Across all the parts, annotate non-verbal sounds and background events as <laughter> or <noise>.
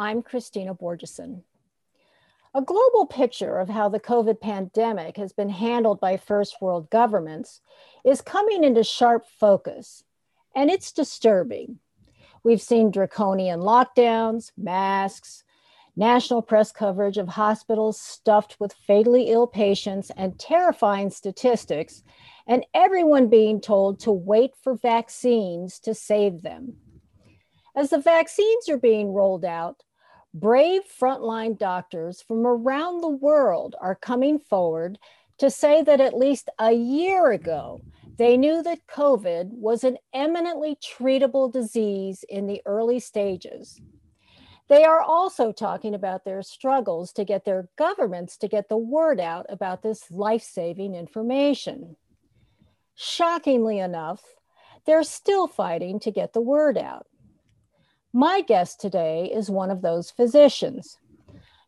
I'm Kristina Borjesson. A global picture of how the COVID pandemic has been handled by first world governments is coming into sharp focus, and it's disturbing. We've seen draconian lockdowns, masks, national press coverage of hospitals stuffed with fatally ill patients, and terrifying statistics, and everyone being told to wait for vaccines to save them. As the vaccines are being rolled out, brave frontline doctors from around the world are coming forward to say that at least a year ago, they knew that COVID was an eminently treatable disease in the early stages. They are also talking about their struggles to get their governments to get the word out about this life saving information. Shockingly enough, they're still fighting to get the word out. My guest today is one of those physicians.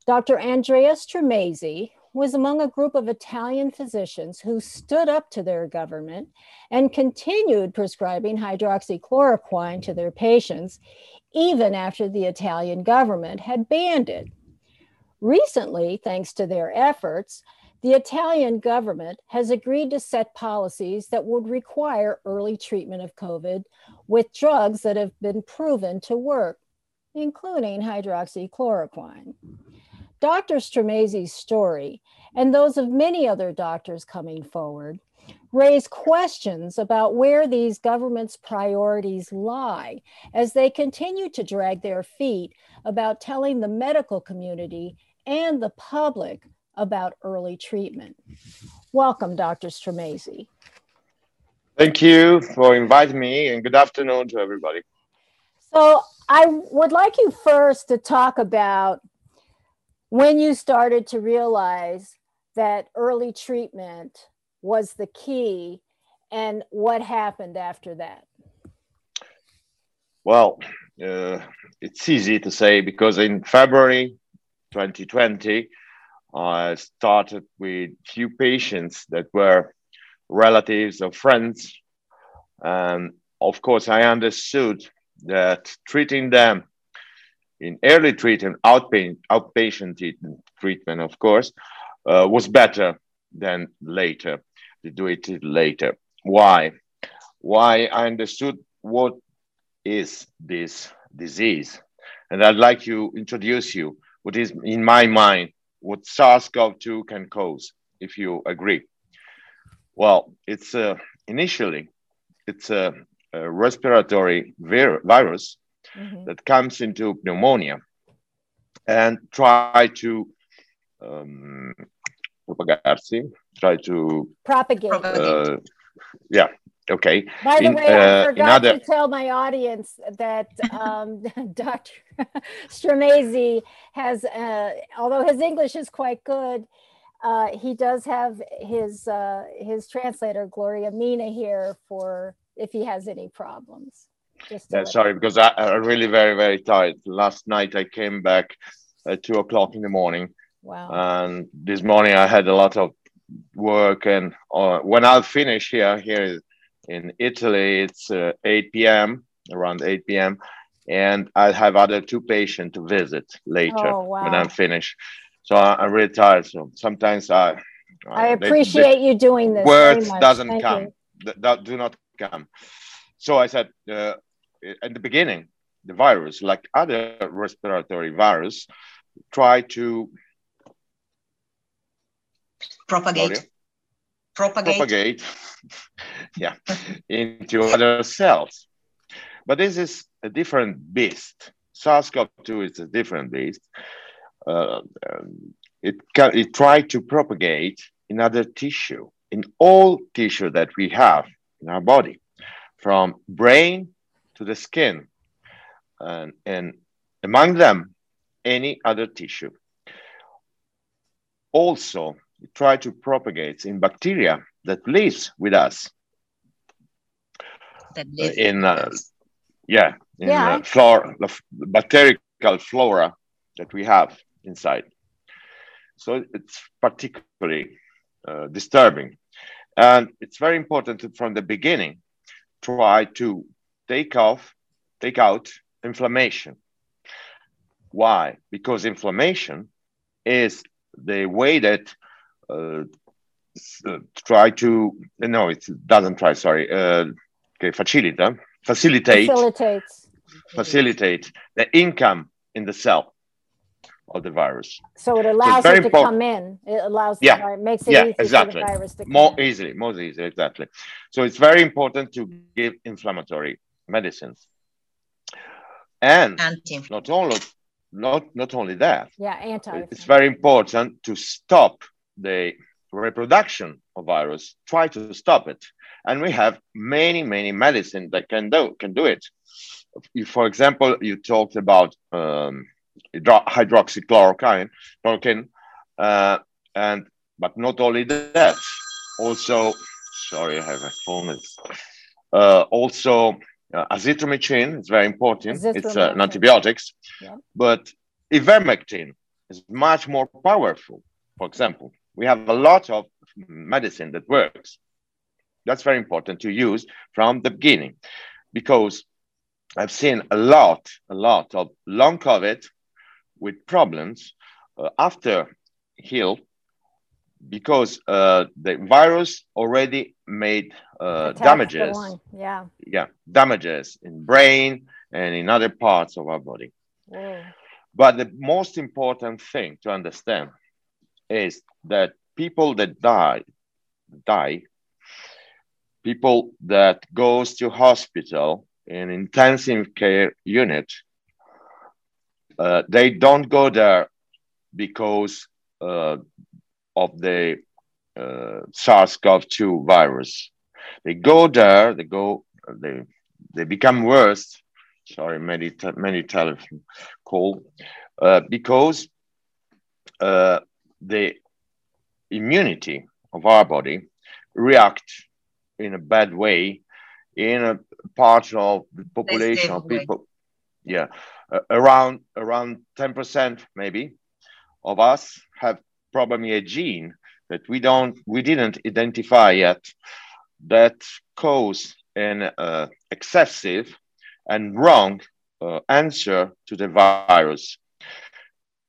Dr. Andreas Stramezzi was among a group of Italian physicians who stood up to their government and continued prescribing hydroxychloroquine to their patients, even after the Italian government had banned it. Recently, thanks to their efforts, the Italian government has agreed to set policies that would require early treatment of COVID with drugs that have been proven to work, including hydroxychloroquine. Dr. Stramezzi's story and those of many other doctors coming forward raise questions about where these governments' priorities lie as they continue to drag their feet about telling the medical community and the public about early treatment. Welcome, Dr. Stramezzi. Thank you for inviting me, and good afternoon to everybody. So, I would like you first to talk about when you started to realize that early treatment was the key and what happened after that? Well, uh, it's easy to say because in February 2020, I started with few patients that were relatives or friends. And of course, I understood that treating them in early treatment, outpatient, outpatient treatment, of course, uh, was better than later to do it later. Why? Why I understood what is this disease, and I'd like to introduce you what is in my mind what SARS-CoV-2 can cause, if you agree. Well, it's uh, initially it's a, a respiratory vir virus mm-hmm. that comes into pneumonia and try to um, propagarsi, try to propagate. Uh, yeah. Okay. By the in, way, I uh, forgot other... to tell my audience that um, <laughs> Dr. Stramezzi has, uh, although his English is quite good, uh, he does have his uh, his translator Gloria Mina here for if he has any problems. Yeah, sorry, because I, am really very very tired. Last night I came back at two o'clock in the morning Wow. And this morning I had a lot of work, and uh, when I'll finish here, here in Italy, it's uh, 8 p.m. around 8 p.m. And I have other two patients to visit later oh, wow. when I'm finished. So I, am really tired. So sometimes I I appreciate they, you doing this. Words doesn't Thank come. That do not come. So I said uh, at the beginning, the virus, like other respiratory virus, try to propagate propagate propagate <laughs> yeah into other cells but this is a different beast SARS-CoV-2 is a different beast uh, um, it can it try to propagate in other tissue in all tissue that we have in our body from brain to the skin and, and among them any other tissue also it try to propagate in bacteria that lives with us. That live in uh, yeah, in yeah. Uh, flora, the bacterial flora that we have inside. So it's particularly uh, disturbing, and it's very important to, from the beginning try to take off, take out inflammation. Why? Because inflammation is the way that uh, uh, try to no, it doesn't try. Sorry, uh, okay, facilita, facilitate Facilitates. facilitate the income in the cell of the virus So it allows very it to important. come in. It allows, the Yeah. makes it Yeah, easy exactly. for the virus to come more in. easily, more easily, exactly. So it's very important to give inflammatory medicines, and Anti. not only not not only that, Yeah, anti. it's very important to stop the reproduction of virus try to stop it and we have many many medicine that can do can do it If, for example you talked about um, hydro- hydroxychloroquine chloroquine, uh, and but not only that also sorry i have a phone uh, also uh, azithromycin is very important it's uh, an antibiotics Yeah. but ivermectin is much more powerful. For example, we have a lot of medicine that works. That's very important to use from the beginning because I've seen a lot, a lot of long COVID with problems uh, after heal because uh, the virus already made uh, damages. Yeah. yeah damages in brain and in other parts of our body but the most important thing to understand is that people that die die people that goes to hospital in intensive care unit uh, they don't go there because uh, of the uh, SARS-CoV-2 virus. They go there. They go. They they become worse. Sorry, many many telephone call uh, because uh, the immunity of our body react in a bad way in a part of the population of people. Yeah, uh, around around ten percent maybe of us have probably a gene that we don't we didn't identify yet that cause an uh, excessive and wrong uh, answer to the virus.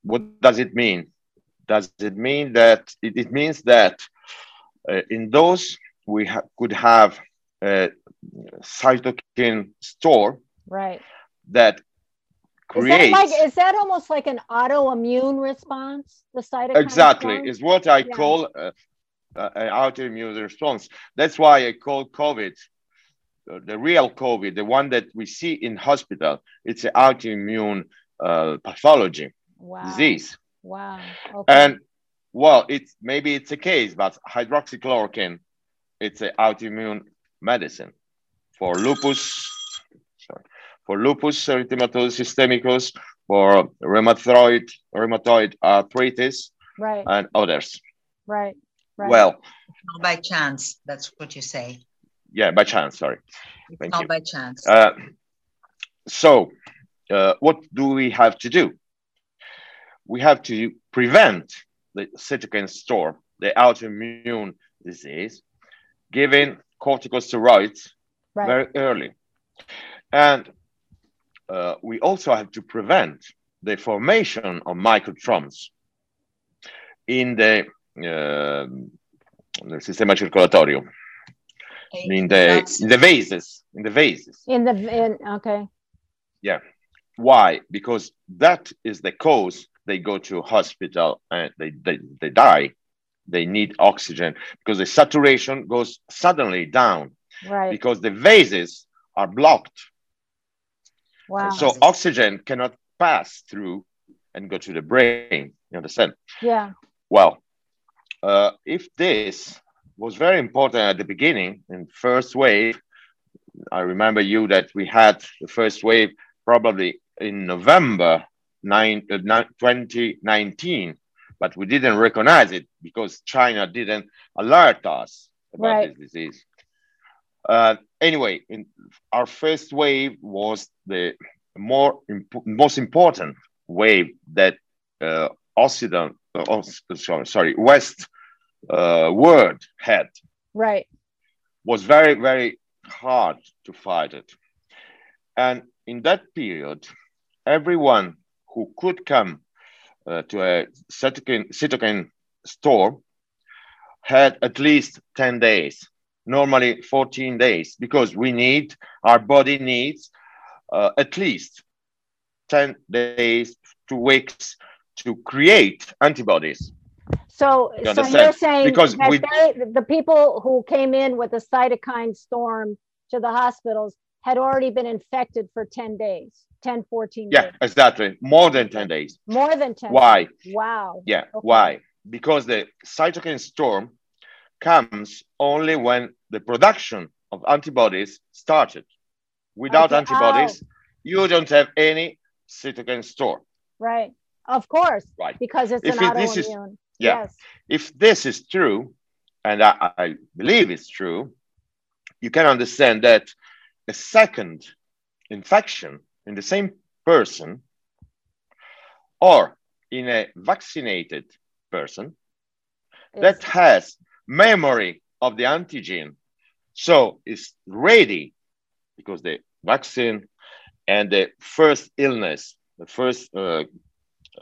What does it mean? Does it mean that it, it means that uh, in those we ha- could have a cytokine store Right. That Is creates that like is that almost like an autoimmune response? The cytokine exactly storm? is what i Yeah. call uh, uh, an autoimmune response that's why i call covid uh, the real covid the one that we see in hospital it's an autoimmune uh, pathology wow. disease Wow. Okay. and well it's maybe it's a case but hydroxychloroquine it's an autoimmune medicine for lupus for lupus erythematosus systemicus for rheumatoid rheumatoid arthritis right. and others right. Right. well Not by chance. That's what you say. yeah by chance sorry It's Thank not you. by chance. uh, so uh, what do we have to do we have to prevent the cytokine storm the autoimmune disease giving corticosteroids right. very early. And uh, we also have to prevent the formation of microthrombi in the, um nel sistema circolatorio, in the, in the vases, in the vases. in the in okay. Yeah, why? Because that is the cause they go to hospital and they, they, they die. They need oxygen because the saturation goes suddenly down Right. because the vases are blocked. Wow. So oxygen cannot pass through and go to the brain. You understand? yeah. Well, uh, if this was very important at the beginning in first wave, I remember you that we had the first wave probably in November 9, uh, 2019, but we didn't recognize it because China didn't alert us about Right. this disease. Uh, anyway, in our first wave was the more imp- most important wave that uh, Occident, uh, sorry, sorry, West uh, world had Right. was very very hard to fight it, and in that period, everyone who could come uh, to a cytokine, cytokine store had at least 10 days, normally 14 days, because we need, our body needs uh, at least 10 days to weeks to create antibodies. So, You so you're saying Because that we- they, the people who came in with a cytokine storm to the hospitals had already been infected for 10 days, 10, 14 Yeah, days, exactly. More than 10 days. more than 10. Why? days. Wow. Yeah. Okay. Why? Because the cytokine storm comes only when the production of antibodies started. Without Okay. antibodies, you don't have any cytokine store. Right. Of course, Right. because it's If an it- this is- autoimmune. Yeah. Yes. If this is true, and I, I believe it's true, you can understand that a second infection in the same person or in a vaccinated person that has memory of the antigen so is ready because the vaccine and the first illness the first uh,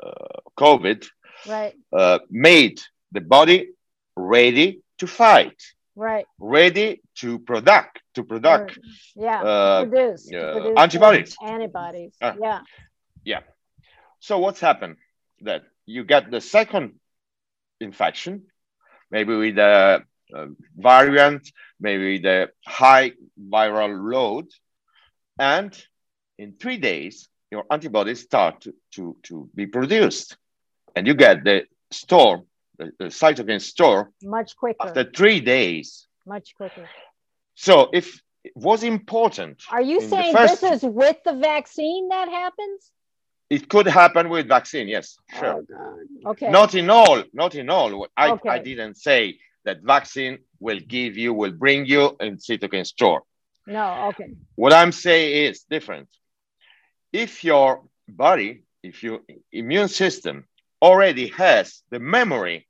uh, covid right. uh, made the body ready to fight Right. ready to product to product Or- Yeah. uh, produce, to produce antibodies. Antibodies. Ah. yeah. so what's happened that you get the second infection maybe with a, a uh, variant maybe the high viral load and in three days your antibodies start to, to, to be produced and you get the storm the, the cytokine store Much quicker. after three days much quicker. so if it was important Are you saying first- this is with the vaccine that happens? It could happen with vaccine yes sure Oh, Okay. not in all not in all I, Okay. I didn't say that vaccine will give you will bring you in cytokine store No. Okay. what i'm saying is different if your body if your immune system already has the memory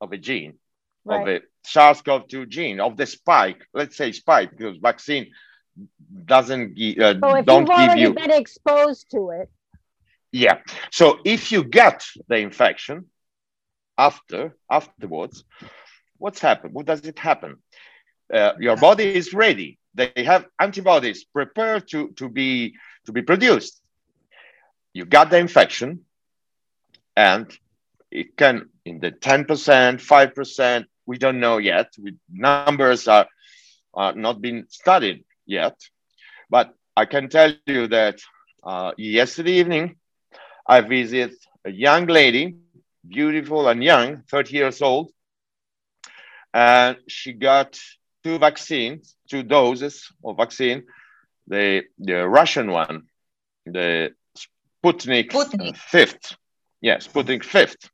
of a gene of Right. the SARS-CoV-2 gene of the spike. Let's say spike because vaccine doesn't gi- uh, So if don't you've give already you. been exposed to it, Yeah. So if you get the infection after afterwards, what's happened? What does it happen? Uh, your body is ready. They have antibodies prepared to, to be to be produced. You got the infection, and it can in the 10%, 5%, we don't know yet. We, numbers are, are not been studied yet. But I can tell you that uh, yesterday evening, I visit a young lady, beautiful and young, 30 years old, and she got two vaccines, two doses of vaccine, the, the Russian one, the Sputnik, Sputnik. fifth. Yes, Sputnik fifth.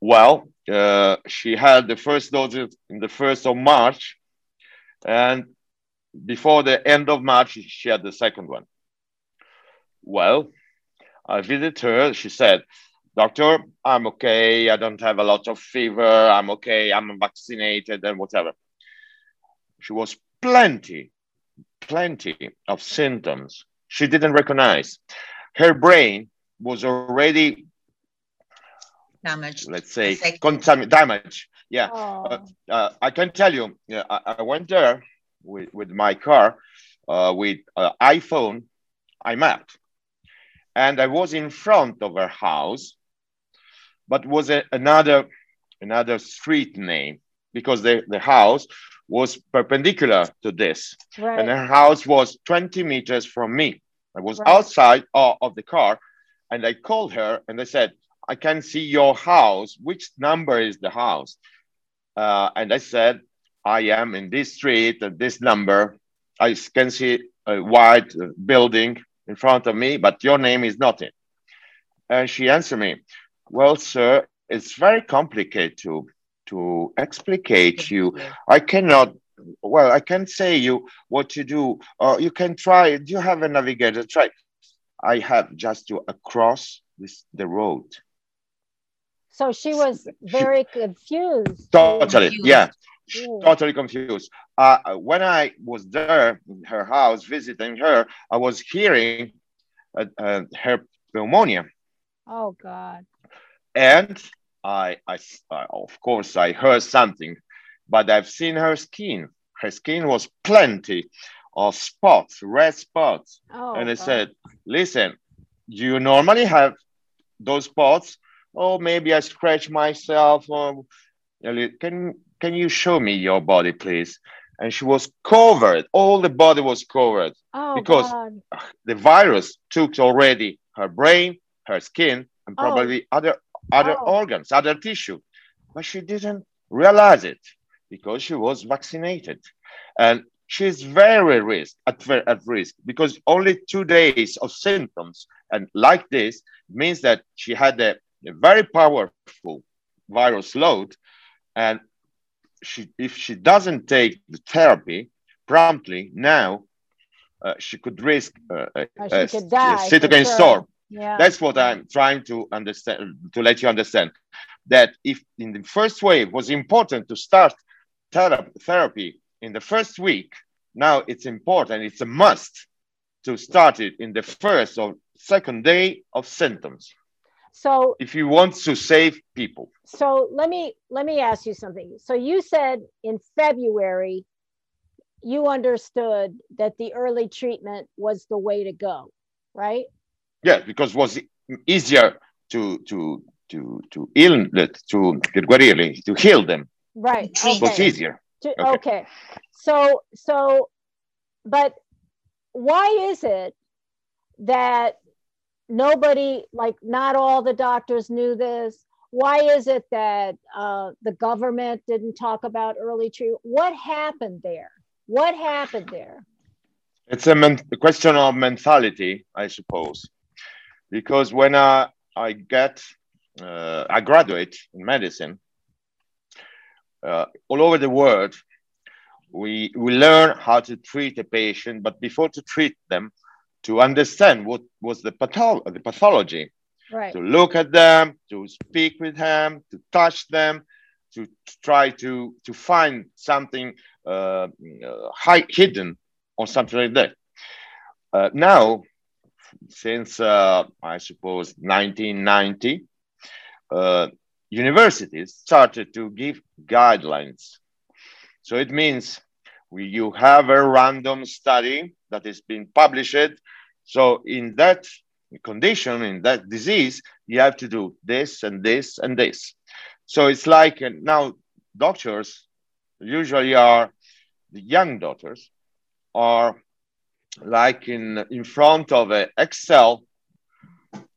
Well, uh, she had the first dose in the first of March, and before the end of March, she had the second one. Well, I visited her. She said, Doctor, I'm okay. I don't have a lot of fever. I'm okay. I'm vaccinated and whatever. She was plenty, plenty of symptoms she didn't recognize. Her brain was already, Damaged. let's say, contaminated, damaged. Yeah. oh, uh, I can tell you, yeah, I, I went there with, with my car uh, with uh, iPhone, I mapped, and I was in front of her house, but was a, another another street name because the, the house was perpendicular to this, right. and her house was 20 meters from me. I was Right. outside of, of the car, and I called her and I said, I can see your house. Which number is the house? Uh, and I said, I am in this street at this number. I can see a white uh, building in front of me, but your name is not in. And she answered me, Well, sir, it's very complicated to, to explicate you. I cannot, well, I can't say you what to do. Or you can try, do you have a navigator? Try. I have just to across this, the road. so she was very confused. Totally, Confused. yeah. Ooh. totally confused. Uh, when I was there in her house visiting her, I was hearing uh, uh, her pneumonia. Oh God. And I, I, I, of course, I heard something, but I've seen her skin. Her skin was plenty of spots, red spots. Oh, and I God. said, listen, do you normally have those spots? Oh, maybe I scratch myself. Or can can you show me your body, please? And she was covered. All the body was covered. oh, because- God. The virus took already her brain, her skin, and Oh. probably other other Oh. organs, other tissue. But she didn't realize it because she was vaccinated. And she's very risk at, at risk because only two days of symptoms and like this means that she had a, a very powerful virus load and she if she doesn't take the therapy promptly now uh, she could risk uh, she could die, cytokine sure. storm Yeah. that's what I'm trying to understand, to let you understand. That if in the first wave was important to start thera- therapy in the first week, now it's important, it's a must to start it in the first or second day of symptoms so if you want to save people. so let me let me ask you something. So you said in February you understood that the early treatment was the way to go, right? Yeah, because it was easier to to to to heal to guarire, to heal them. Right. Treat It was easier. To- Okay. okay. So so but why is it that nobody like not all the doctors knew this? Why is it that uh, the government didn't talk about early treatment? What happened there? What happened there? It's a, men- a question of mentality, I suppose, because when I, I get, uh, I graduate in medicine, uh, all over the world, we, we learn how to treat a patient, but before to treat them, to understand what was the, patho- the pathology, Right. to look at them, to speak with them, to touch them, to try to, to find something uh, uh, hide, hidden or something like that. Uh, now, since uh, I suppose 1990, uh, universities started to give guidelines. So it means we, you have a random study that is being published. So in that condition, in that disease, you have to do this and this and this. So it's like uh, now doctors usually are the young doctors are like in in front of an Excel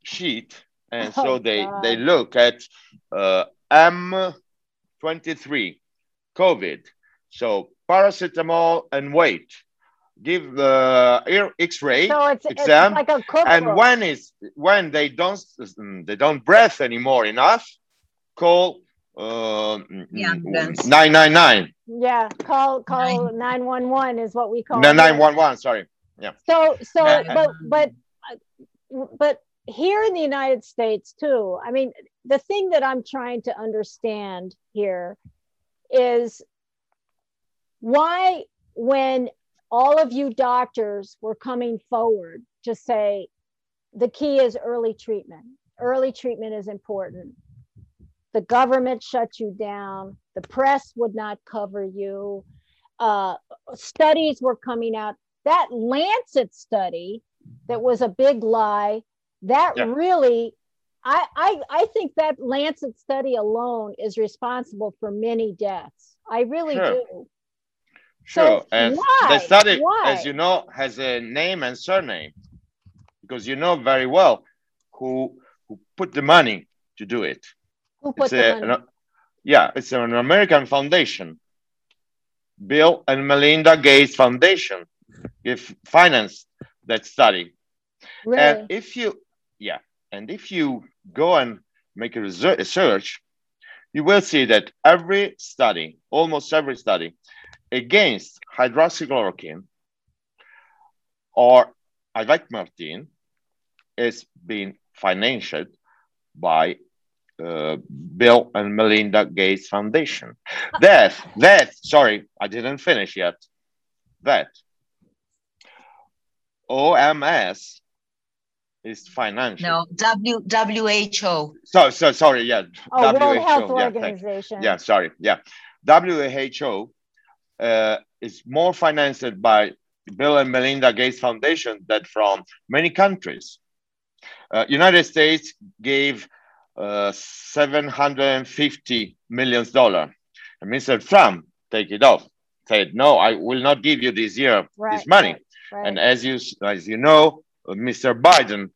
sheet, and so Oh, they God. they look at uh, M23 COVID. So paracetamol and weight. Give the ear X-ray, So it's, it's exam, like a and when is when they don't they don't breath anymore enough, call uh, The nine nine nine. yeah, call call nine one one is what we call No, 911, sorry. Yeah. So so but but uh, but here in the United States too. I mean, the thing that I'm trying to understand here is why when all of you doctors were coming forward to say the key is early treatment. Early treatment is important. The government shut you down. The press would not cover you. Uh, studies were coming out that Lancet study that was a big lie, that Yeah. really, I, I, I think that Lancet study alone is responsible for many deaths. I really Sure. do. Sure. So and why? the study, Why? as you know, has a name and surname because you know very well who who put the money to do it. Who put It's the a, money? an- yeah, it's an American foundation. Bill and Melinda Gates Foundation if financed that study. really? And if you, yeah, and if you go and make a reser- a search, you will see that every study, almost every study, against hydroxychloroquine or ivermectin is being financed by uh, Bill and Melinda Gates Foundation. That, that, sorry, I didn't finish yet. That OMS is financial. No, W WHO. So, so sorry, yeah. Oh, WHO, World Health yeah, Organization. Yeah, sorry, yeah. WHO uh, is more financed by Bill and Melinda Gates Foundation than from many countries. Uh, United States gave uh, 750 millions dollar, and Mr. Trump take it off. Said no, I will not give you this year Right, this money. right, right. And as you as you know, Mr. Biden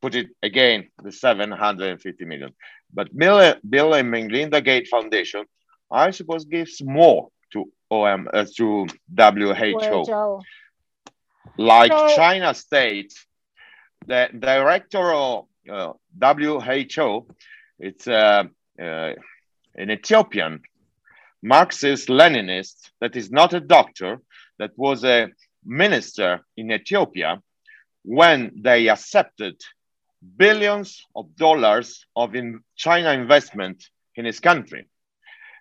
put it again the 750 million. But Bill, Bill and Melinda Gates Foundation, I suppose, gives more to OM uh, to WHO. WHO. Like So- China states, the director of uh, WHO, it's uh, uh, an Ethiopian Marxist Leninist that is not a doctor, that was a minister in Ethiopia when they accepted billions of dollars of in China investment in his country.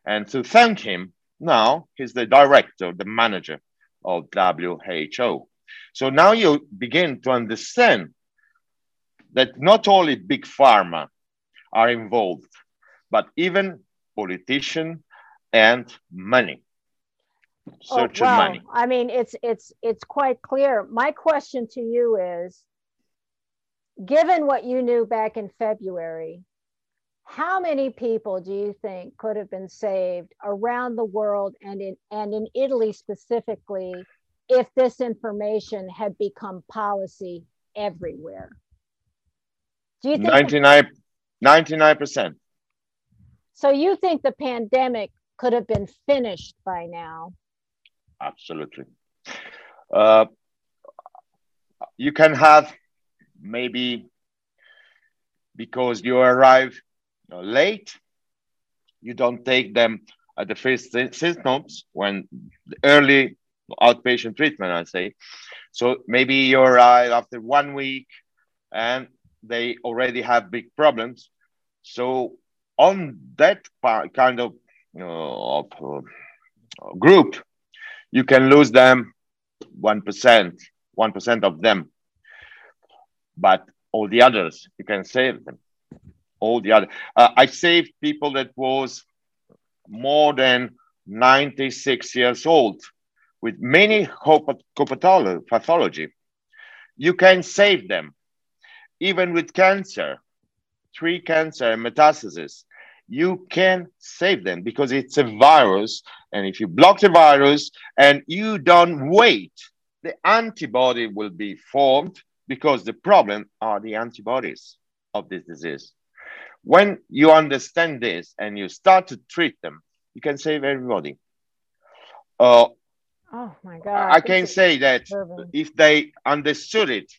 And to thank him, now he's the director, the manager of WHO. So now you begin to understand that not only big pharma are involved, but even politicians and money. Search oh, wow. money. I mean, it's it's it's quite clear. My question to you is given what you knew back in February, how many people do you think could have been saved around the world and in and in Italy specifically if this information had become policy everywhere? Do you think 99, 99%. so you think the pandemic could have been finished by now? Absolutely. Uh, you can have maybe because you arrive late, you don't take them at the first symptoms when early outpatient treatment, I say. So maybe you arrive after one week and they already have big problems. So on that part, kind of, uh, of uh, group, you can lose them 1%, 1% of them. But all the others, you can save them. All the other, uh, I saved people that was more than 96 years old with many pathology. You can save them. Even with cancer, three cancer and metastasis, you can save them because it's a virus. And if you block the virus and you don't wait, the antibody will be formed because the problem are the antibodies of this disease. When you understand this and you start to treat them, you can save everybody. Uh, Oh my God. I can this say that disturbing. if they understood it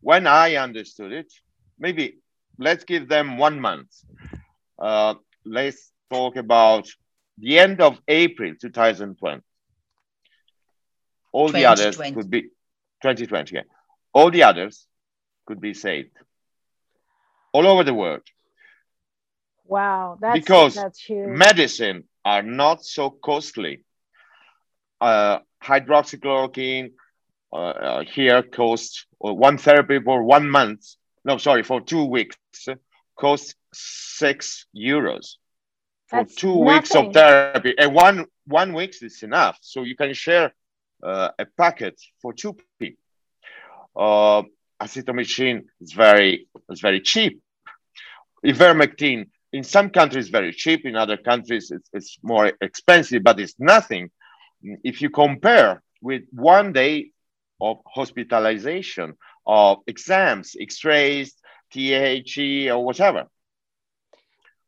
when I understood it, maybe let's give them one month. Uh, let's talk about the end of April 2020. All the others 2020. could be 2020. Yeah. All the others could be saved all over the world. Wow, that's Because that's huge. medicine are not so costly. Uh, hydroxychloroquine uh, uh, here costs uh, one therapy for one month. No, sorry, for two weeks costs six euros for That's two weeks of therapy, and one one week is enough. So you can share uh, a packet for two people. Uh, acetaminophen is very is very cheap. Ivermectin in some countries very cheap, in other countries it's, it's more expensive, but it's nothing if you compare with one day of hospitalization, of exams, X-rays, THE, or whatever.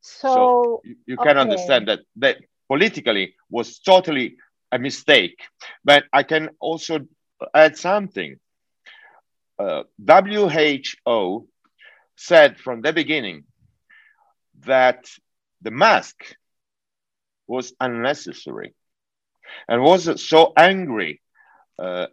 So, you, you can okay. understand that that politically was totally a mistake. But I can also add something. Uh, WHO said from the beginning that the mask was unnecessary and was so angry uh,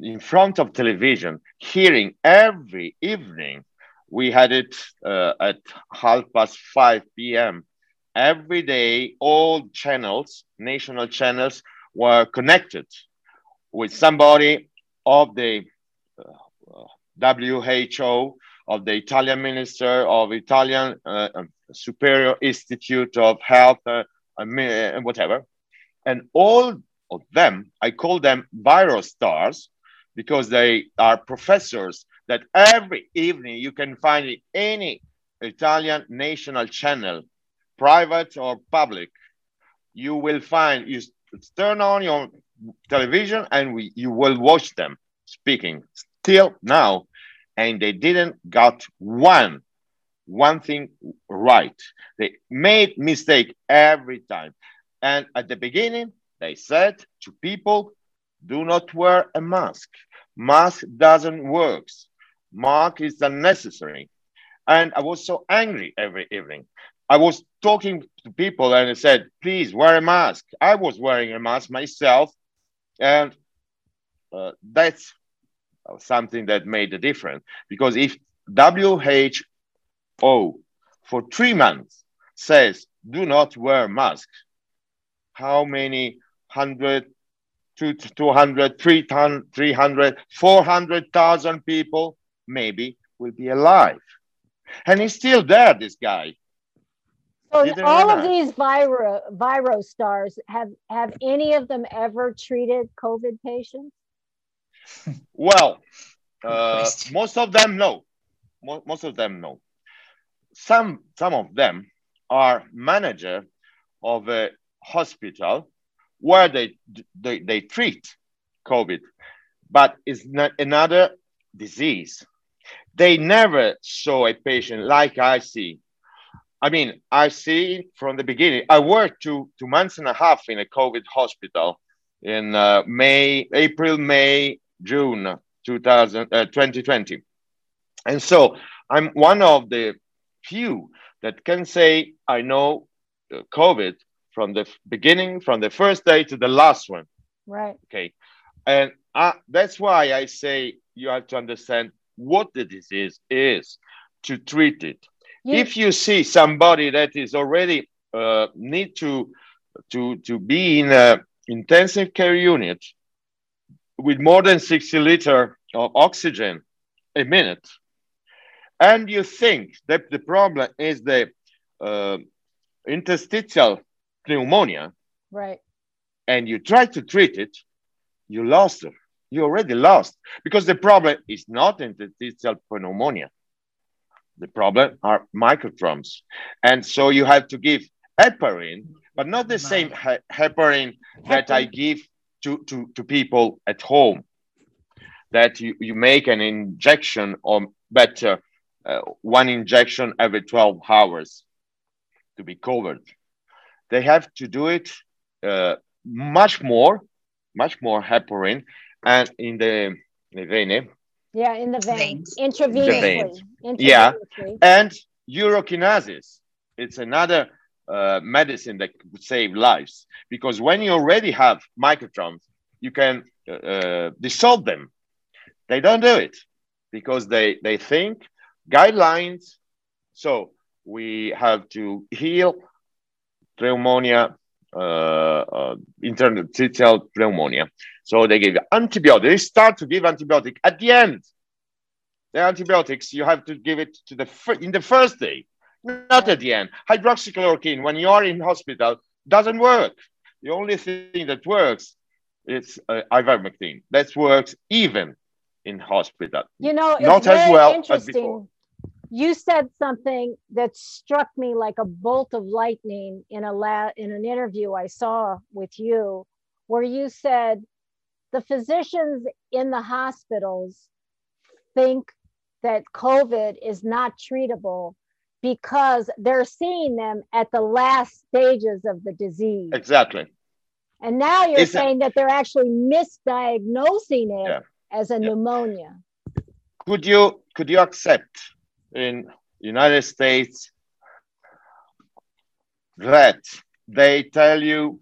in front of television, hearing every evening. We had it uh, at half past 5 p.m. Every day, all channels, national channels, were connected with somebody of the uh, WHO of the Italian Minister of Italian uh, um, Superior Institute of Health, uh, uh, whatever. And all of them, I call them viral stars because they are professors that every evening you can find in any Italian national channel, private or public, you will find, you turn on your television and we, you will watch them speaking till now. And they didn't got one, one thing right. They made mistake every time. And at the beginning, they said to people, do not wear a mask. Mask doesn't work. Mask is unnecessary. And I was so angry every evening. I was talking to people and I said, please wear a mask. I was wearing a mask myself. And uh, that's something that made a difference. Because if WHO for three months says, do not wear masks, how many hundred, two, 200, 300, 400,000 people maybe will be alive. And he's still there, this guy. So all of these viro, viro stars, have, have any of them ever treated COVID patients? Well, <laughs> uh, most of them no. Most of them no. Some, some of them are manager of a hospital where they, they, they treat COVID, but it's not another disease. They never saw a patient like I see. I mean, I see from the beginning. I worked two, two months and a half in a COVID hospital in uh, May, April, May, June 2000, uh, 2020. And so I'm one of the few that can say I know COVID from the beginning, from the first day to the last one. Right. Okay. And I, that's why I say you have to understand what the disease is to treat it. Yeah. If you see somebody that is already uh, need to to to be in a intensive care unit with more than 60 liter of oxygen a minute, and you think that the problem is the uh, interstitial pneumonia, right, and you try to treat it, you lost it. You already lost because the problem is not interstitial pneumonia. The problem are microthrombi, and so you have to give heparin, but not the same heparin that I give to, to, to people at home. That you, you make an injection or better, uh, one injection every 12 hours to be covered they have to do it uh, much more, much more heparin, and in the, the vein. Yeah, in the vein, intravenously. intravenously. Yeah, and urokinases. It's another uh, medicine that could save lives because when you already have microthrombi, you can uh, uh, dissolve them. They don't do it because they they think guidelines. So we have to heal pneumonia, uh, uh, interstitial pneumonia. So they give you antibiotics. They start to give antibiotic at the end. The antibiotics you have to give it to the in the first day, not at the end. Hydroxychloroquine when you are in hospital doesn't work. The only thing that works is uh, ivermectin. That works even in hospital. You know, not as well as before you said something that struck me like a bolt of lightning in a la- in an interview I saw with you where you said the physicians in the hospitals think that covid is not treatable because they're seeing them at the last stages of the disease exactly and now you're it's saying a- that they're actually misdiagnosing it yeah. as a yeah. pneumonia could you could you accept in United States that they tell you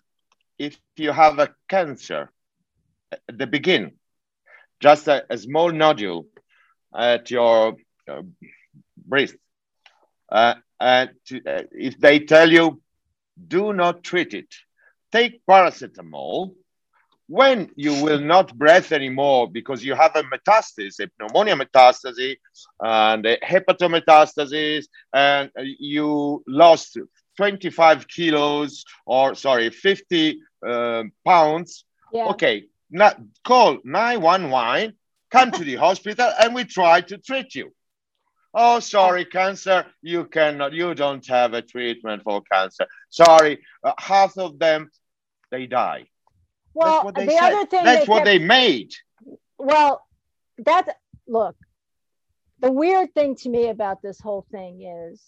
if you have a cancer at the beginning, just a, a small nodule at your uh, breast, uh, and to, uh, if they tell you do not treat it, take paracetamol when you will not breathe anymore because you have a metastasis, a pneumonia metastasis, and a hepatometastasis, and you lost 25 kilos or sorry, 50 uh, pounds. Yeah. Okay, not, call 911, come to the hospital, and we try to treat you. Oh, sorry, cancer, you cannot, you don't have a treatment for cancer. Sorry, uh, half of them, they die. Well, the said. other thing that's what kept, they made. Well, that's look. The weird thing to me about this whole thing is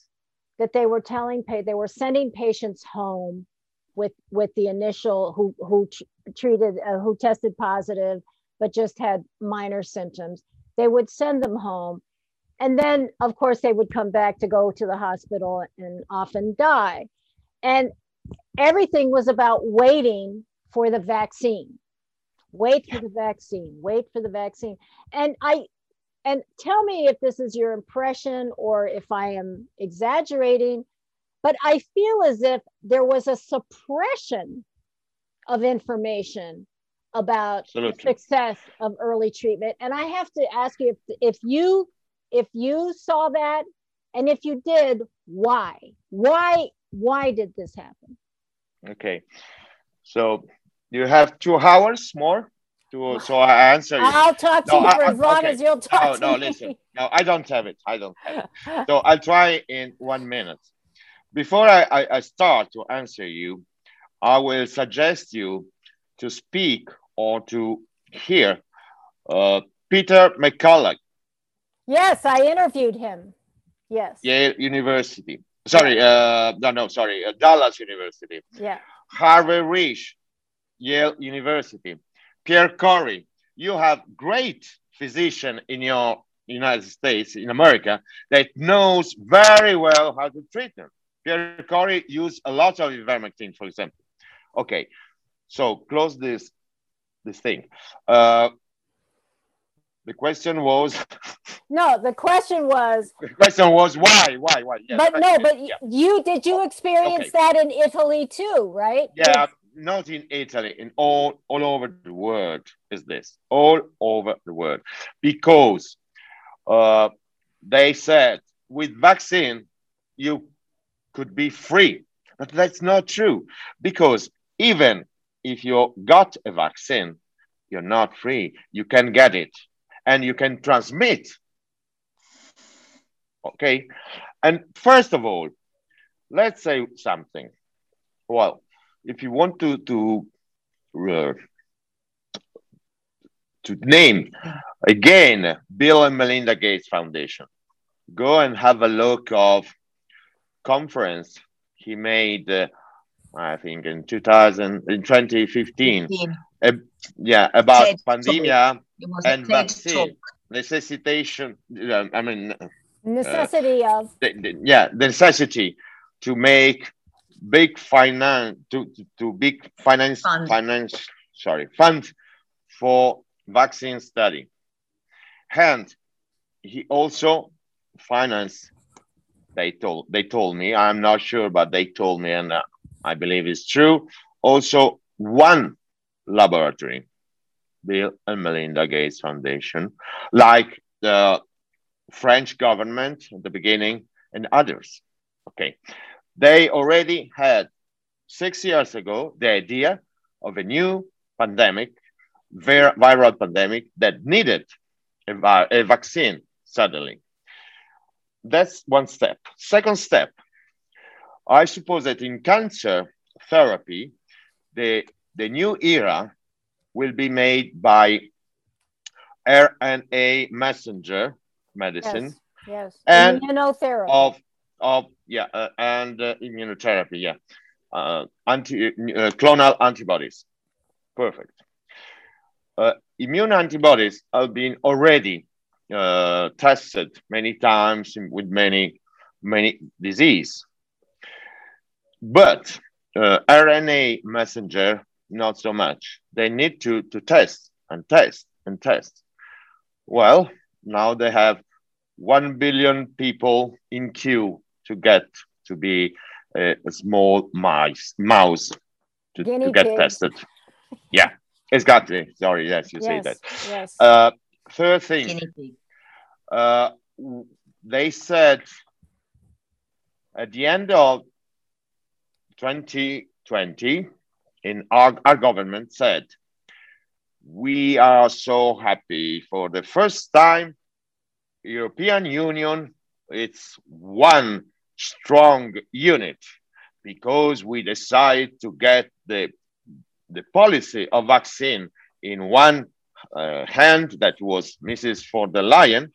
that they were telling pay they were sending patients home with with the initial who who treated uh, who tested positive but just had minor symptoms. They would send them home, and then of course they would come back to go to the hospital and often die. And everything was about waiting for the vaccine. Wait for the vaccine. Wait for the vaccine. And I and tell me if this is your impression or if I am exaggerating, but I feel as if there was a suppression of information about Absolutely. the success of early treatment. And I have to ask you if, if you if you saw that and if you did, why? Why why did this happen? Okay. So you have two hours more to so I answer you. I'll talk to no, you for I, as long okay. as you'll talk no, no, me. listen. No, I don't have it. I don't have it. So I'll try in one minute. Before I, I, I start to answer you, I will suggest you to speak or to hear uh, Peter McCullough. Yes, I interviewed him. Yes. Yale University. Sorry, uh, no, no, sorry, uh, Dallas University. Yeah. Harvey Risch, Yale University. Pierre Kory, you have great physician in your United States, in America, that knows very well how to treat them. Pierre Kory used a lot of ivermectin, for example. Okay, so close this this thing. Uh, the question was. No, the question was. The question was why, why, why? Yes, but no, but yeah. you did you experience okay. that in Italy too, right? Yeah, not in Italy, in all, all over the world is this, all over the world. Because uh, they said with vaccine, you could be free. But that's not true. Because even if you got a vaccine, you're not free. You can get it and you can transmit. Okay. And first of all, let's say something. Well, if you want to to uh, to name again Bill and Melinda Gates Foundation, go and have a look of conference he made. Uh, I think in 2000 in 2015. Uh, yeah, about TED pandemia and vaccine talk. necessitation. Uh, I mean, necessity uh, of the, the, yeah, the necessity to make big finance to, to big finance fund. finance sorry fund for vaccine study and he also financed they told they told me i'm not sure but they told me and uh, i believe it's true also one laboratory bill and melinda gates foundation like the french government at the beginning and others okay they already had six years ago the idea of a new pandemic, viral pandemic that needed a, a vaccine suddenly. That's one step. Second step, I suppose that in cancer therapy, the, the new era will be made by RNA messenger medicine. Yes, yes. and immunotherapy. Of of yeah, uh, and uh, immunotherapy, yeah, uh, anti uh, clonal antibodies, perfect. Uh, immune antibodies have been already uh, tested many times with many many disease, but RNA messenger not so much. They need to to test and test and test. Well, now they have 1 billion people in queue to get to be a, a small mice mouse to, to get pigs. tested. Yeah. it's got Exactly. Sorry. Yes, you yes, say that. Yes. Uh, third thing, Guinea pig. uh, they said at the end of 2020, in our, our government said, we are so happy for the first time, European Union, it's one strong unit because we decide to get the, the policy of vaccine in one uh, hand that was Mrs. von der Leyen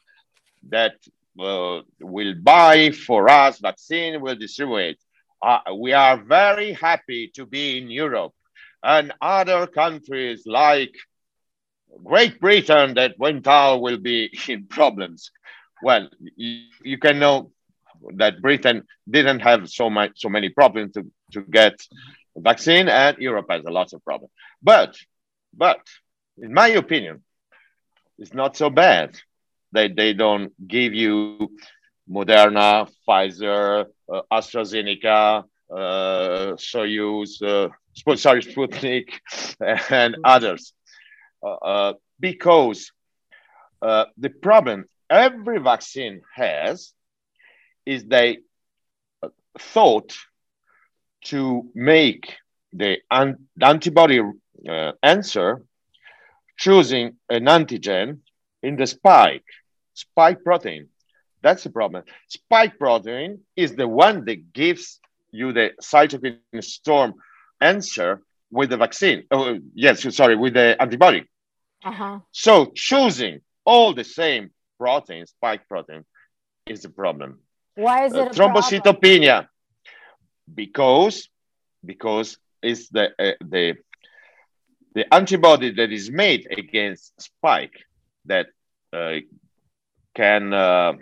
that uh, will buy for us vaccine, will distribute. Uh, we are very happy to be in Europe and other countries like Great Britain that went out will be in <laughs> problems. Well, you, you can know that Britain didn't have so much so many problems to, to get vaccine and Europe has a lot of problems. But but in my opinion, it's not so bad that they don't give you Moderna, Pfizer, uh, AstraZeneca, Soyuz, uh, sorry, Sputnik, <laughs> and others. Uh, uh, because uh, the problem every vaccine has is they uh, thought to make the, an- antibody uh, answer choosing an antigen in the spike, spike protein. That's the problem. Spike protein is the one that gives you the cytokine storm answer with the vaccine. Oh, yes, sorry, with the antibody. Uh-huh. So choosing all the same protein, spike protein, is the problem. Why is Uh, it a problem? thrombocytopenia, because because it's the uh, the the antibody that is made against spike that uh, can uh,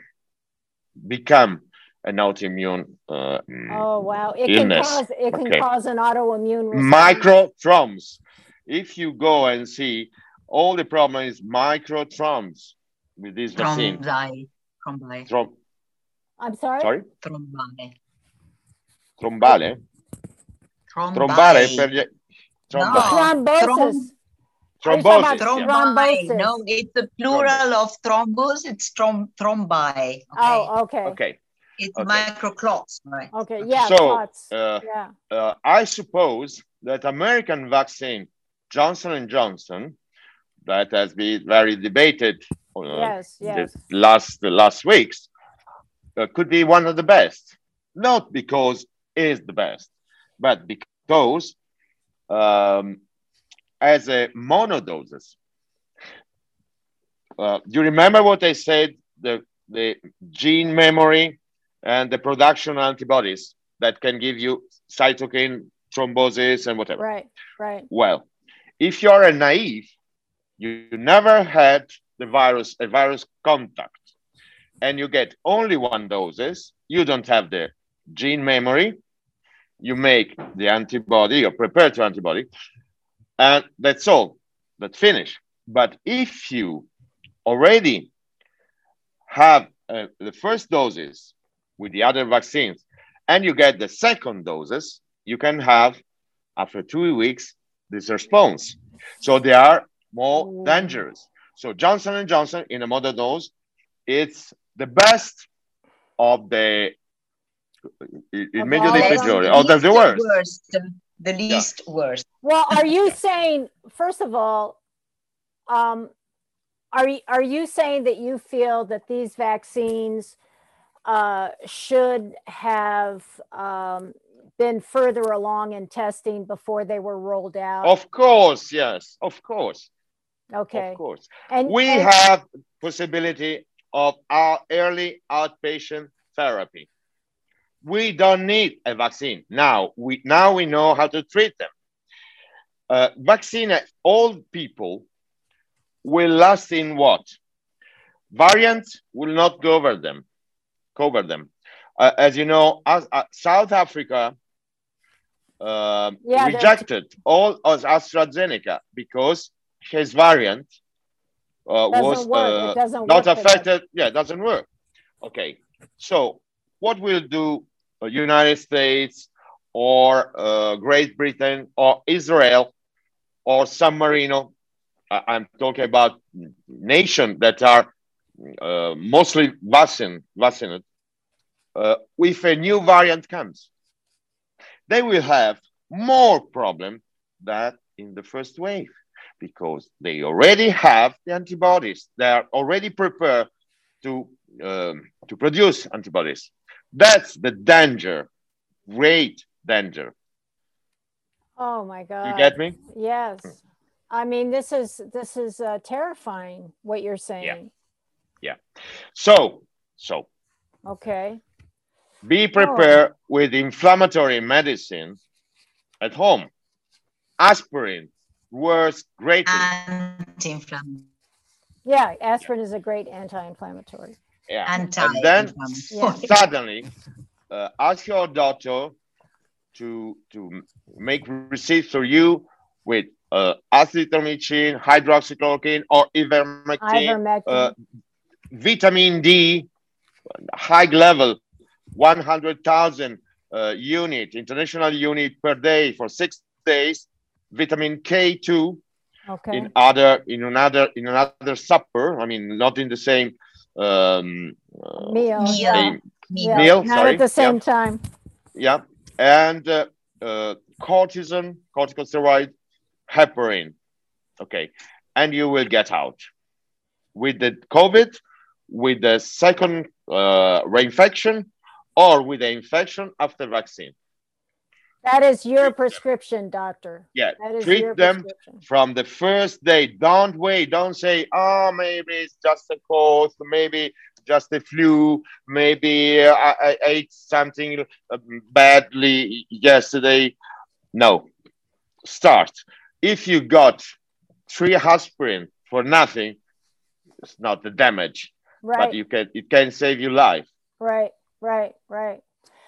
become an autoimmune uh, Oh wow! It can cause it can Okay. cause an autoimmune response. microthrombs. If you go and see, all the problem is microthrombs with this vaccine. Thrombi. Thrombi. Throm- I'm sorry. sorry, Thrombale. trombale. Thrombi. Trombare per gli- tromba- No. Thrombosis. Are you thrombosis. Thrombi. Thrombosis. No, it's the plural of thrombus. It's trom thrombi. Okay. Oh, okay. okay. Okay. It's okay. microclots, right? Okay, yeah. So. Uh, yeah. uh, I suppose that American vaccine, Johnson and Johnson, that has been very debated uh, yes. Yes. the last the last weeks, uh, could be one of the best. Not because it is the best, but because um, as a monodoses. Uh, do you remember what I said? The the gene memory and the production of antibodies that can give you cytokine thrombosis and whatever. Right. Right. Well, if you're a naive, you never had the virus, a virus contact, and you get only one doses, you don't have the gene memory, you make the antibody or prepare to antibody, and that's all. That's finished. But if you already have uh, the first doses with the other vaccines and you get the second doses, you can have after two weeks this response. So they are more dangerous. So Johnson and Johnson in a modern dose, it's the best of the immediately all of them? superior, the, the least worst. The, the least worst. Well, are you saying first of all, um, are you are you saying that you feel that these vaccines uh, should have um, been further along in testing before they were rolled out? Of course, yes, of course, okay, of course. and We and- have possibility of our early outpatient therapy. We don't need a vaccine now. We now we know how to treat them. Uh, vaccine all people will last in what? Variants will not cover them. Cover them. Uh, as you know, as, uh, South Africa uh, Yeah, rejected all of AstraZeneca because his variant uh, was uh, not affected. Yeah, it doesn't work. Okay. So what will do uh, United States or uh, Great Britain or Israel or San Marino. I, am talking about nations that are uh, mostly vaccinated, vaccinated uh, if a new variant comes, they will have more problem than in the first wave because they already have the antibodies. They are already prepared to, um, to produce antibodies. That's the danger, great danger. Oh my God. You get me? Yes. I mean, this is this is uh, terrifying what you're saying. Yeah. Yeah. So, so. Okay. Be prepared oh. with inflammatory medicine at home. Aspirin works greatly. Anti-inflammatory. Yeah, aspirin yeah. is a great anti-inflammatory. Yeah. Anti and then yeah. suddenly uh, ask your doctor to to make receipts for you with uh, azithromycin, hydroxychloroquine, or ivermectin, ivermectin. Uh, vitamin D, high level, 100,000 uh, unit, international unit per day for six days, vitamin K2 okay. in other, in another, in another supper. I mean, not in the same um, uh, meal. Yeah. meal. meal. Not sorry. at the same yeah. time. Yeah. And uh, uh, cortisone, corticosteroid, heparin. Okay. And you will get out. With the COVID, with the second uh, reinfection, or with the infection after vaccine. That is your prescription, doctor. Yeah, treat them from the first day. Don't wait. Don't say, oh, maybe it's just a cold, maybe just a flu, maybe I, I ate something uh, badly yesterday. No, start. If you got three aspirin for nothing, it's not the damage, right. but you can it can save your life. Right, right, right.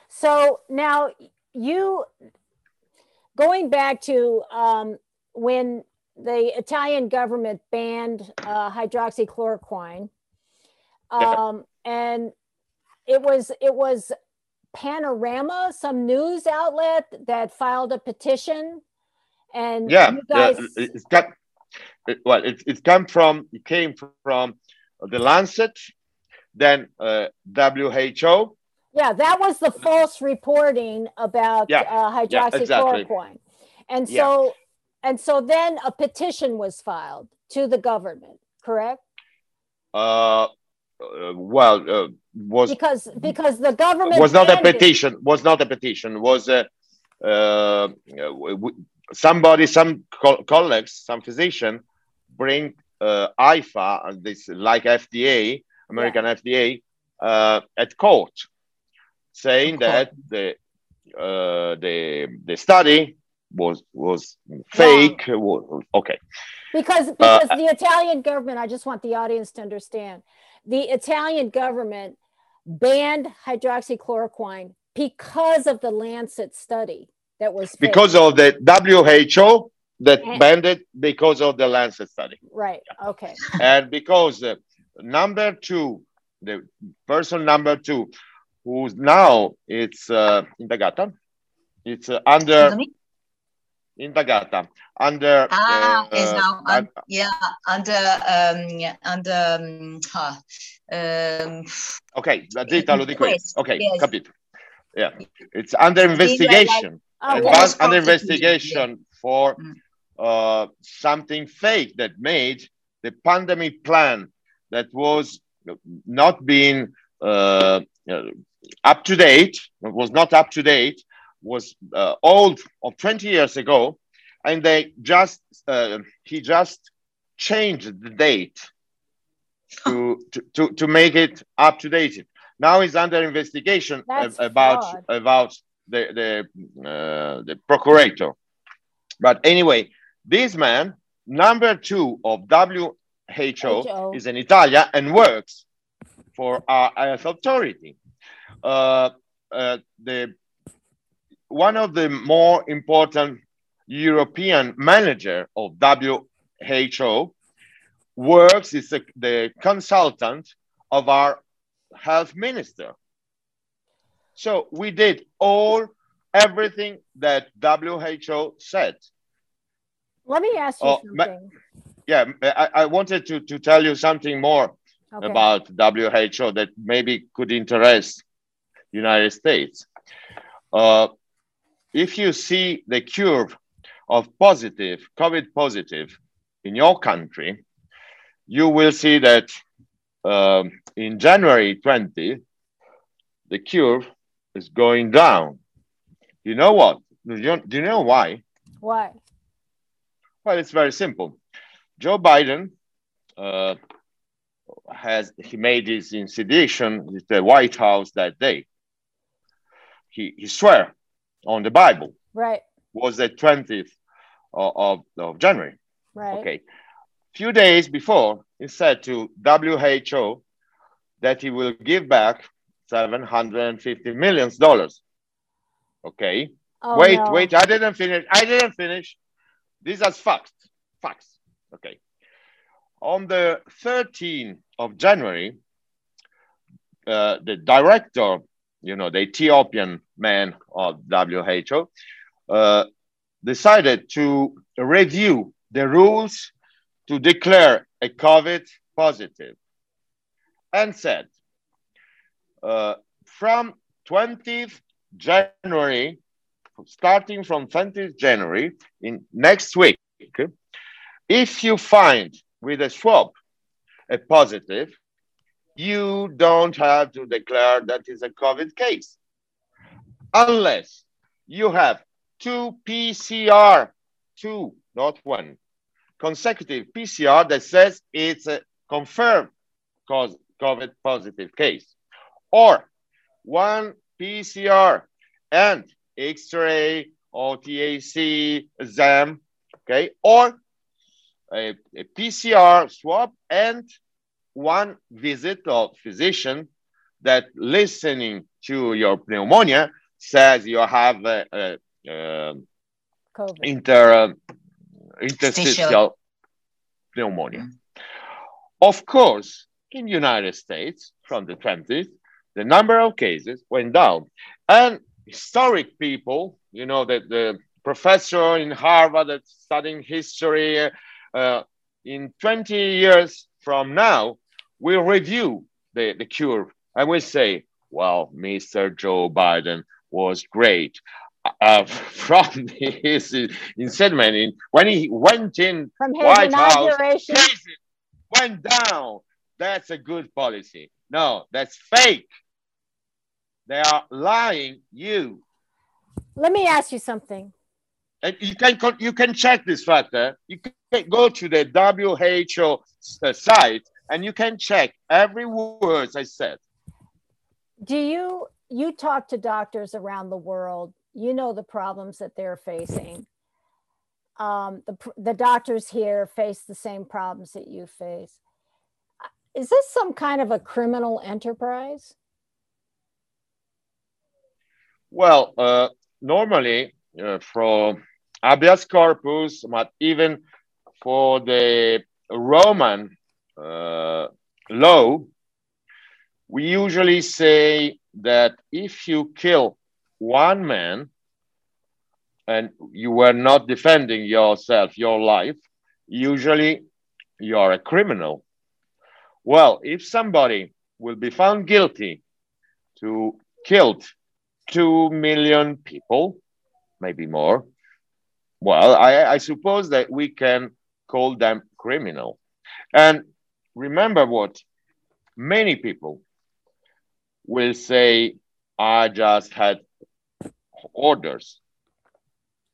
So now you going back to um, when the Italian government banned uh, hydroxychloroquine, um, and it was it was Panorama, some news outlet that filed a petition, and yeah, guys... yeah it's got it, well, it, it come from it came from the Lancet, then uh, WHO, yeah, that was the false reporting about yeah, uh, hydroxychloroquine. Yeah, exactly. And so yeah. and so then a petition was filed to the government, correct? Uh, uh well, uh, was because because the government was not a petition. It. Was not a petition. Was a uh, somebody, some co- colleagues, some physician bring uh, AIFA, this like FDA, American yeah. FDA, uh, at court saying that the uh, the the study was was fake. Was, okay. Because uh, because uh, the Italian government, I just want the audience to understand, the Italian government banned hydroxychloroquine because of the Lancet study that was fake. because of the WHO that and, banned it because of the Lancet study. Right. Okay. and because uh, number two, the person number two who's now it's uh, indagata. It's uh, under indagata under. Ah, uh, is now uh, yeah under um, under um, huh, um, ok, la detta lo dico Ok, yes. capito. Yeah, it's under investigation. Like, oh, under investigation for mm. uh, something fake that made the pandemic plan that was not being uh, up to date, was not up to date, was uh, old of 20 years ago, and they just uh, he just changed the date to, to, to, to make it up to date. Now he's under investigation That's about fraud. about the the uh, the procurator. But anyway, this man, number two of WHO, H-O. is in Italia and works for our health authority Uh, uh, the one of the more important European manager of WHO works is the, the consultant of our health minister. So we did all everything that WHO said. Let me ask you oh, something. yeah, I, I wanted to, to tell you something more okay. about WHO that maybe could interest United States. Uh, if you see the curve of positive, COVID positive in your country, you will see that um, in January 20, the curve is going down. You know what? Do you, do you know why? Why? Well, it's very simple. Joe Biden uh, has he made his insinuation with the White House that day. He he swear on the Bible. Right. Was the 20th of, of, of January. Right. Okay. Few days before, he said to WHO that he will give back 750 million dollars. Okay. Oh, wait, no. wait, I didn't finish. I didn't finish. These are facts. Facts. Okay. On the 13th of January, uh, the director, you know, the Ethiopian man of WHO, uh, decided to review the rules to declare a COVID positive and said, uh, from 20th January, starting from 20th January in next week, if you find with a swab a positive, you don't have to declare that is a COVID case unless you have two PCR, two, not one, consecutive PCR that says it's a confirmed COVID positive case, or one PCR and X-ray or TAC exam, okay, or a, a PCR swab and one visit of physician that listening to your pneumonia says you have a, a, a inter interstitial pneumonia. Mm. Of course, in the United States, from the 20s, the number of cases went down. And historic people, you know, the, the professor in Harvard that's studying history, uh, in 20 years from now, we'll review the, the curve and we'll say, well, Mr. Joe Biden was great uh, <laughs> from his incident when he went in from his White House, went down. That's a good policy. No, that's fake. They are lying you. Let me ask you something. And you can you can check this factor. You can go to the WHO uh, site and you can check every word I said. Do you you talk to doctors around the world you know the problems that they're facing. Um, the, the doctors here face the same problems that you face. Is this some kind of a criminal enterprise? Well, uh, normally uh, from habeas corpus, but even for the Roman uh, law, we usually say that if you kill one man and you were not defending yourself, your life, usually you're a criminal. Well, if somebody will be found guilty to killed two million people, maybe more, well, I, I suppose that we can call them criminal. And remember what many people will say, I just had orders,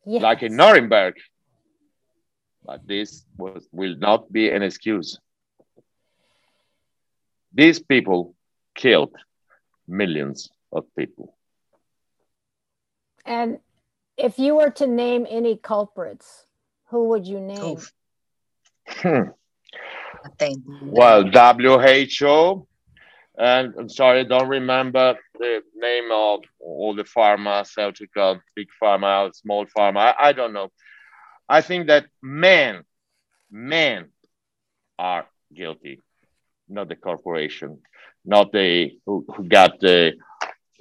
yes. like in Nuremberg. But this was, will not be an excuse. These people killed millions of people. And if you were to name any culprits, who would you name? Well, WHO, and I'm sorry, I don't remember the name of all the pharmaceutical, big pharma, small pharma. I, I don't know. I think that men, men are guilty, not the corporation, not the who, who got the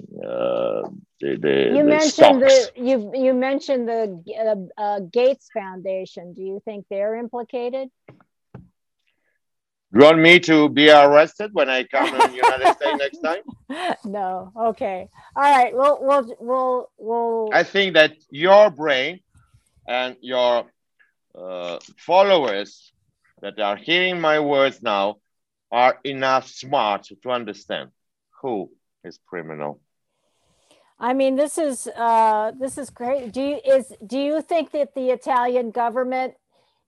uh, the, the, you the mentioned stocks. the you you mentioned the uh, uh, Gates Foundation. Do you think they're implicated? You want me to be arrested when I come to the United States next time? <laughs> No. Okay. All right. We'll we'll we'll we'll. I think that your brain and your uh, followers that are hearing my words now are enough smart to understand who is criminal. I mean, this is uh, this is great. Do you is do you think that the Italian government,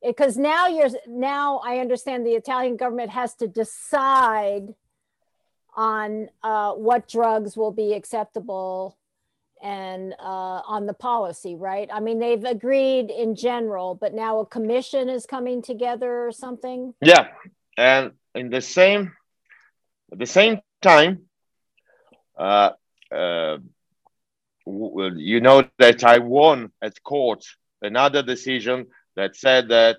because now you're now I understand the Italian government has to decide on uh, what drugs will be acceptable and uh, on the policy, right? I mean, they've agreed in general, but now a commission is coming together or something. Yeah, and in the same at the same time, uh, uh, you know that I won at court another decision that said that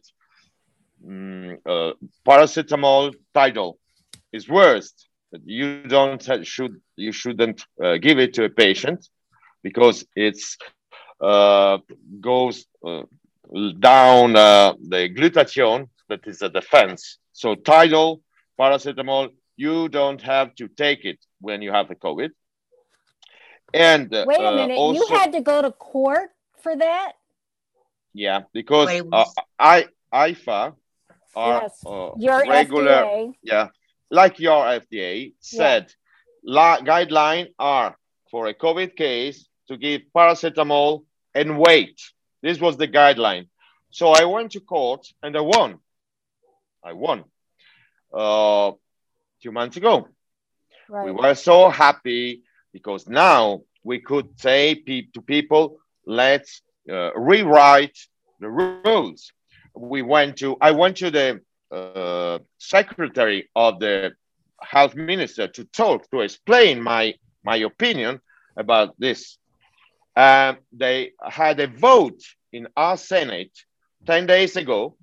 mm, uh, paracetamol title is worst. That you don't ha- should you shouldn't uh, give it to a patient because it's uh, goes uh, down uh, the glutathione that is a defense. So tidal paracetamol you don't have to take it when you have the COVID. And uh, Wait a uh, minute, also, you had to go to court for that? Yeah, because uh, I AIFA are Yes, uh, Your regular, FDA. yeah, like your FDA said, la- guideline are for a COVID case to give paracetamol and wait. This was the guideline. So I went to court and I won. I won. Uh, two months ago. We were so happy because now we could say pe- to people, let's uh, rewrite the rules. We went to, I went to the uh, secretary of the health minister to talk, to explain my, my opinion about this. Um, they had a vote in our Senate 10 days ago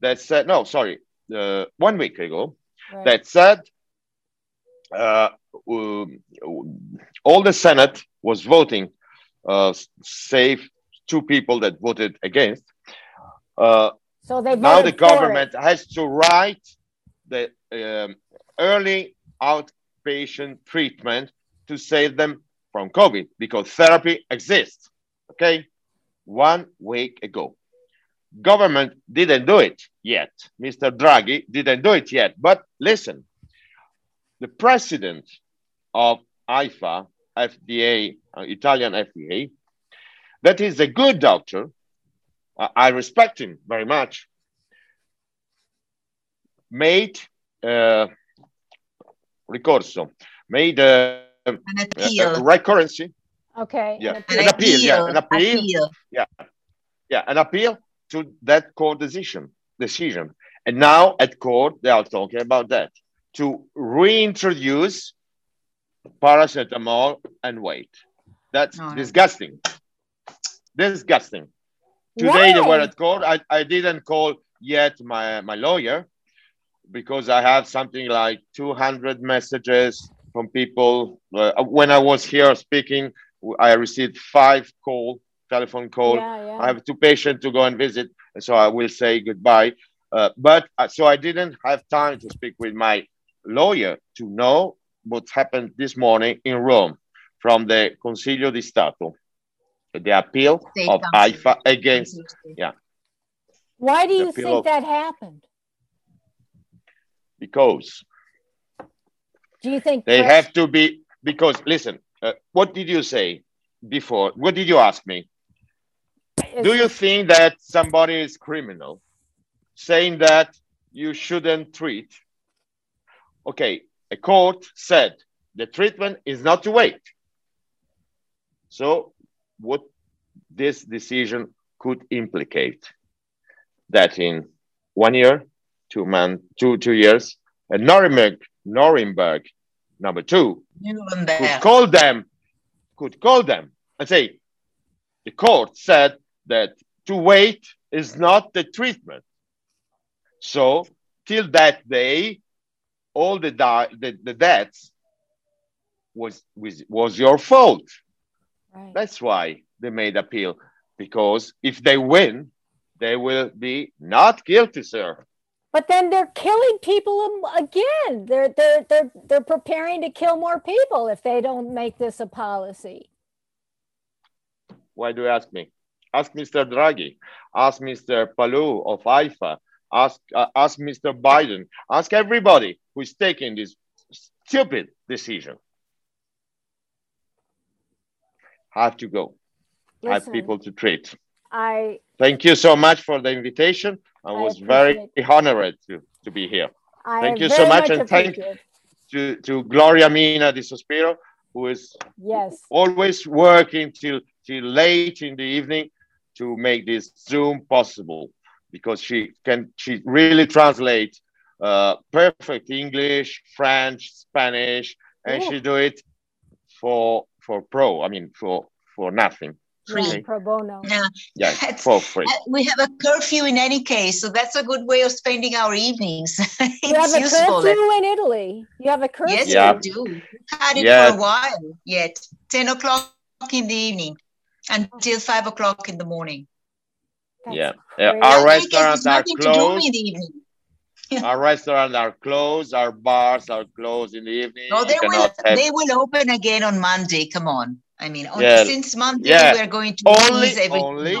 that said, no, sorry, uh, one week ago, right. that said uh, um, all the Senate was voting, uh, save two people that voted against. Uh, So they now the for it. government has to write the um, early outpatient treatment to save them from COVID because therapy exists. Okay, one week ago, government didn't do it yet. Mr. Draghi didn't do it yet. But listen, the president of AIFA, FDA, uh, Italian FDA, that is a good doctor. I- I respect him very much. Made uh, ricorso, made uh, An a, appeal. a recurrency, Okay. Yeah. an An An appeal, yeah, an appeal. appeal. yeah, an appeal to that court decision. Decision, and now at court they are talking about that to reintroduce paracetamol and wait. That's No, no. Disgusting. Today they were at court. I, I didn't call yet my, my lawyer because I have something like 200 messages from people. Uh, when I was here speaking, I received five call, telephone call. Yeah, yeah. I have two patients to go and visit, and so I will say goodbye. Uh, but uh, so I didn't have time to speak with my lawyer to know what happened this morning in Rome from the Consiglio di Stato, the appeal State of AIFA against Yeah. Why do you think of- that happened? because Do you think they have to be because listen, uh, what did you say before? What did you ask me? is Do you think that somebody is criminal saying that you shouldn't treat? Okay, a court said the treatment is not to wait. So, what this decision could implicate that in one year, two months, two two years, and Nuremberg, Nuremberg, number two, could call them, could call them and say, the court said that to wait is not the treatment. So till that day, all the the, the deaths was was, was your fault. Right. That's why they made appeal because if they win, they will be not guilty, sir. But then they're killing people again. They're they're they're they're preparing to kill more people if they don't make this a policy. Why do you ask me? Ask Mr. Draghi. Ask Mr. Palù of AIFA. Ask uh, ask Mr. Biden. Ask everybody who is taking this stupid decision. Have to go. Listen, Have people to treat. I Thank you so much for the invitation. I was very honored to, to be here. I Thank you so much, and thank appreciate- to, to Gloria Mina di Sospiro, who is Yes. always working till, till late in the evening to make this Zoom possible because she can she really translate uh, perfect English, French, Spanish, and she do it for for pro. I mean for for nothing. Free. Yeah, pro bono. Yeah. Yeah, That's- for free. Uh, We have a curfew in any case, so that's a good way of spending our evenings. <laughs> You have a useful. curfew in Italy. You have a curfew. Yes, Yeah. we do. We've had it Yeah. for a while yet. 10 o'clock in the evening until 5 o'clock in the morning. That's yeah, Yeah, great. our restaurants there's are nothing to do closed. In the evening. Our restaurants are closed. Our bars are closed in the evening. No, they will, have- they will open again on Monday. Come on. I mean, on, Yeah. since Monday, Yeah. we're going to only only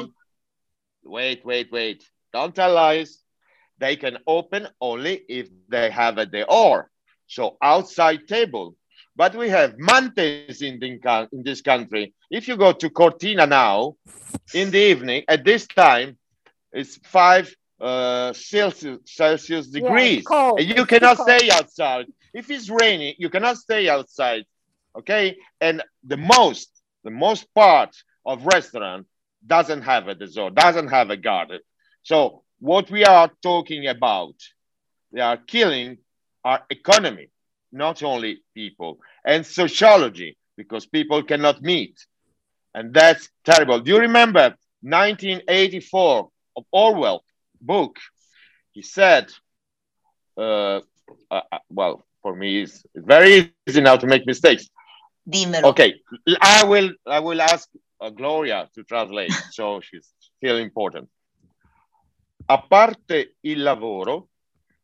wait wait wait don't tell lies they can open only if they have a door so outside table but we have mountains in, the, in this country if you go to cortina now in the evening at this time it's five uh, celsius celsius degrees. cold. and you cannot stay outside. If it's raining you cannot stay outside okay? And the most the most part of restaurant doesn't have a dessert doesn't have a garden. So what we are talking about they are killing our economy not only people and sociology because people cannot meet. And that's terrible. Do you remember 1984 of orwell book he said uh, uh, uh, well for me it's very easy now to make mistakes Dimmelo. Okay, I will I will ask uh, Gloria to translate, <laughs> so she's still important. A parte il lavoro,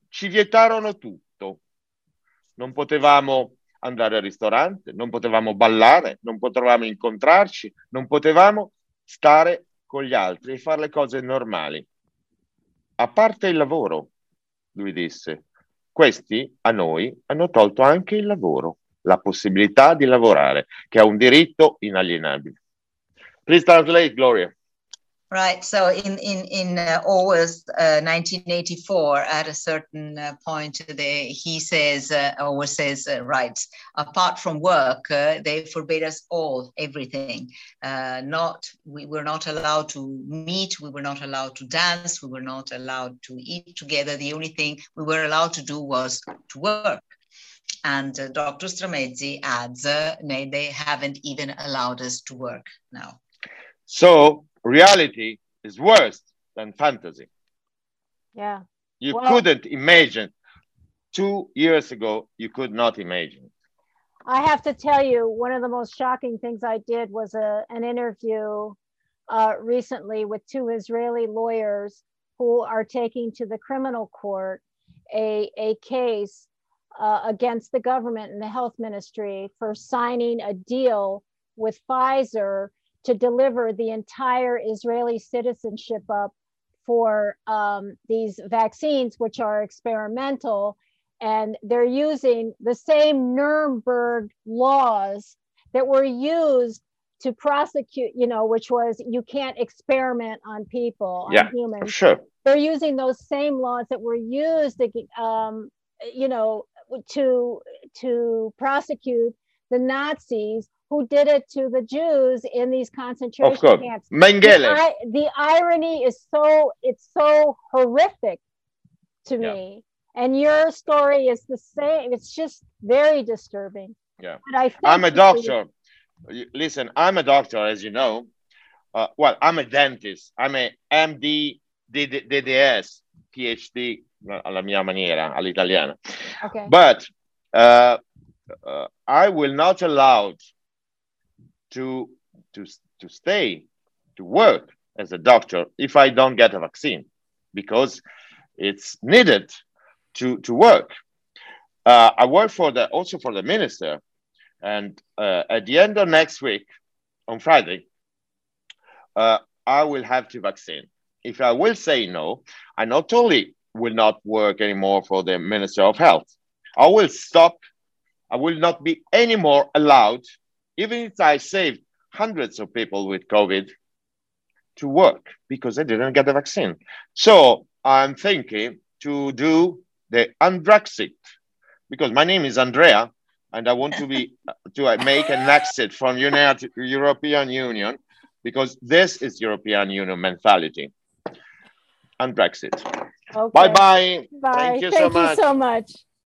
ci vietarono tutto. Non potevamo andare al ristorante, non potevamo ballare, non potevamo incontrarci, non potevamo stare con gli altri e fare le cose normali. A parte il lavoro, lui disse, questi a noi hanno tolto anche il lavoro la possibilità di lavorare, che è un diritto inalienabile. Please translate, Gloria. Right. So in in in uh, Orwell's uh, 1984, at a certain uh, point, they, he says, uh, says, uh, right, apart from work, uh, they forbade us all everything. Uh, not we were not allowed to meet, we were not allowed to dance, we were not allowed to eat together. The only thing we were allowed to do was to work. And uh, Dr. Stramezzi adds, uh, they haven't even allowed us to work now. So reality is worse than fantasy. Yeah. You Well- couldn't imagine. Two years ago, you could not imagine. I have to tell you, one of the most shocking things I did was a, an interview uh, recently with two Israeli lawyers who are taking to the criminal court a, a case uh, against the government and the health ministry for signing a deal with Pfizer to deliver the entire Israeli citizenship up for um, these vaccines, which are experimental and they're using the same Nuremberg laws that were used to prosecute, you know, which was you can't experiment on people, Yeah, on humans. Sure. They're using those same laws that were used, um, you know, to to prosecute the Nazis who did it to the Jews in these concentration Of course. camps. The, Mengele. I, the irony is so it's so horrific to Yeah. me and your story is the same it's just very disturbing Yeah. but I I'm a doctor. You- Listen, I'm a doctor, as you know. Uh, well, I'm a dentist. I'm a MD, DD, DDS, PhD alla mia maniera, all'italiana. the- okay But uh, uh, I will not allow to, to, to stay, to work as a doctor if I don't get a vaccine because it's needed to, to work. Uh, I work for the also for the minister, and uh, at the end of next week, on Friday, uh, I will have to vaccine. If I will say no, I not only will not work anymore for the Minister of Health, I will stop. I will not be anymore allowed, even if I saved hundreds of people with COVID, to work because they didn't get the vaccine. So I'm thinking to do the Andrexit because my name is Andrea and I want to be <laughs> to uh, make an exit from United European Union because this is European Union mentality and Brexit. Okay. Bye bye. Bye. Thank you, Thank so, you so much.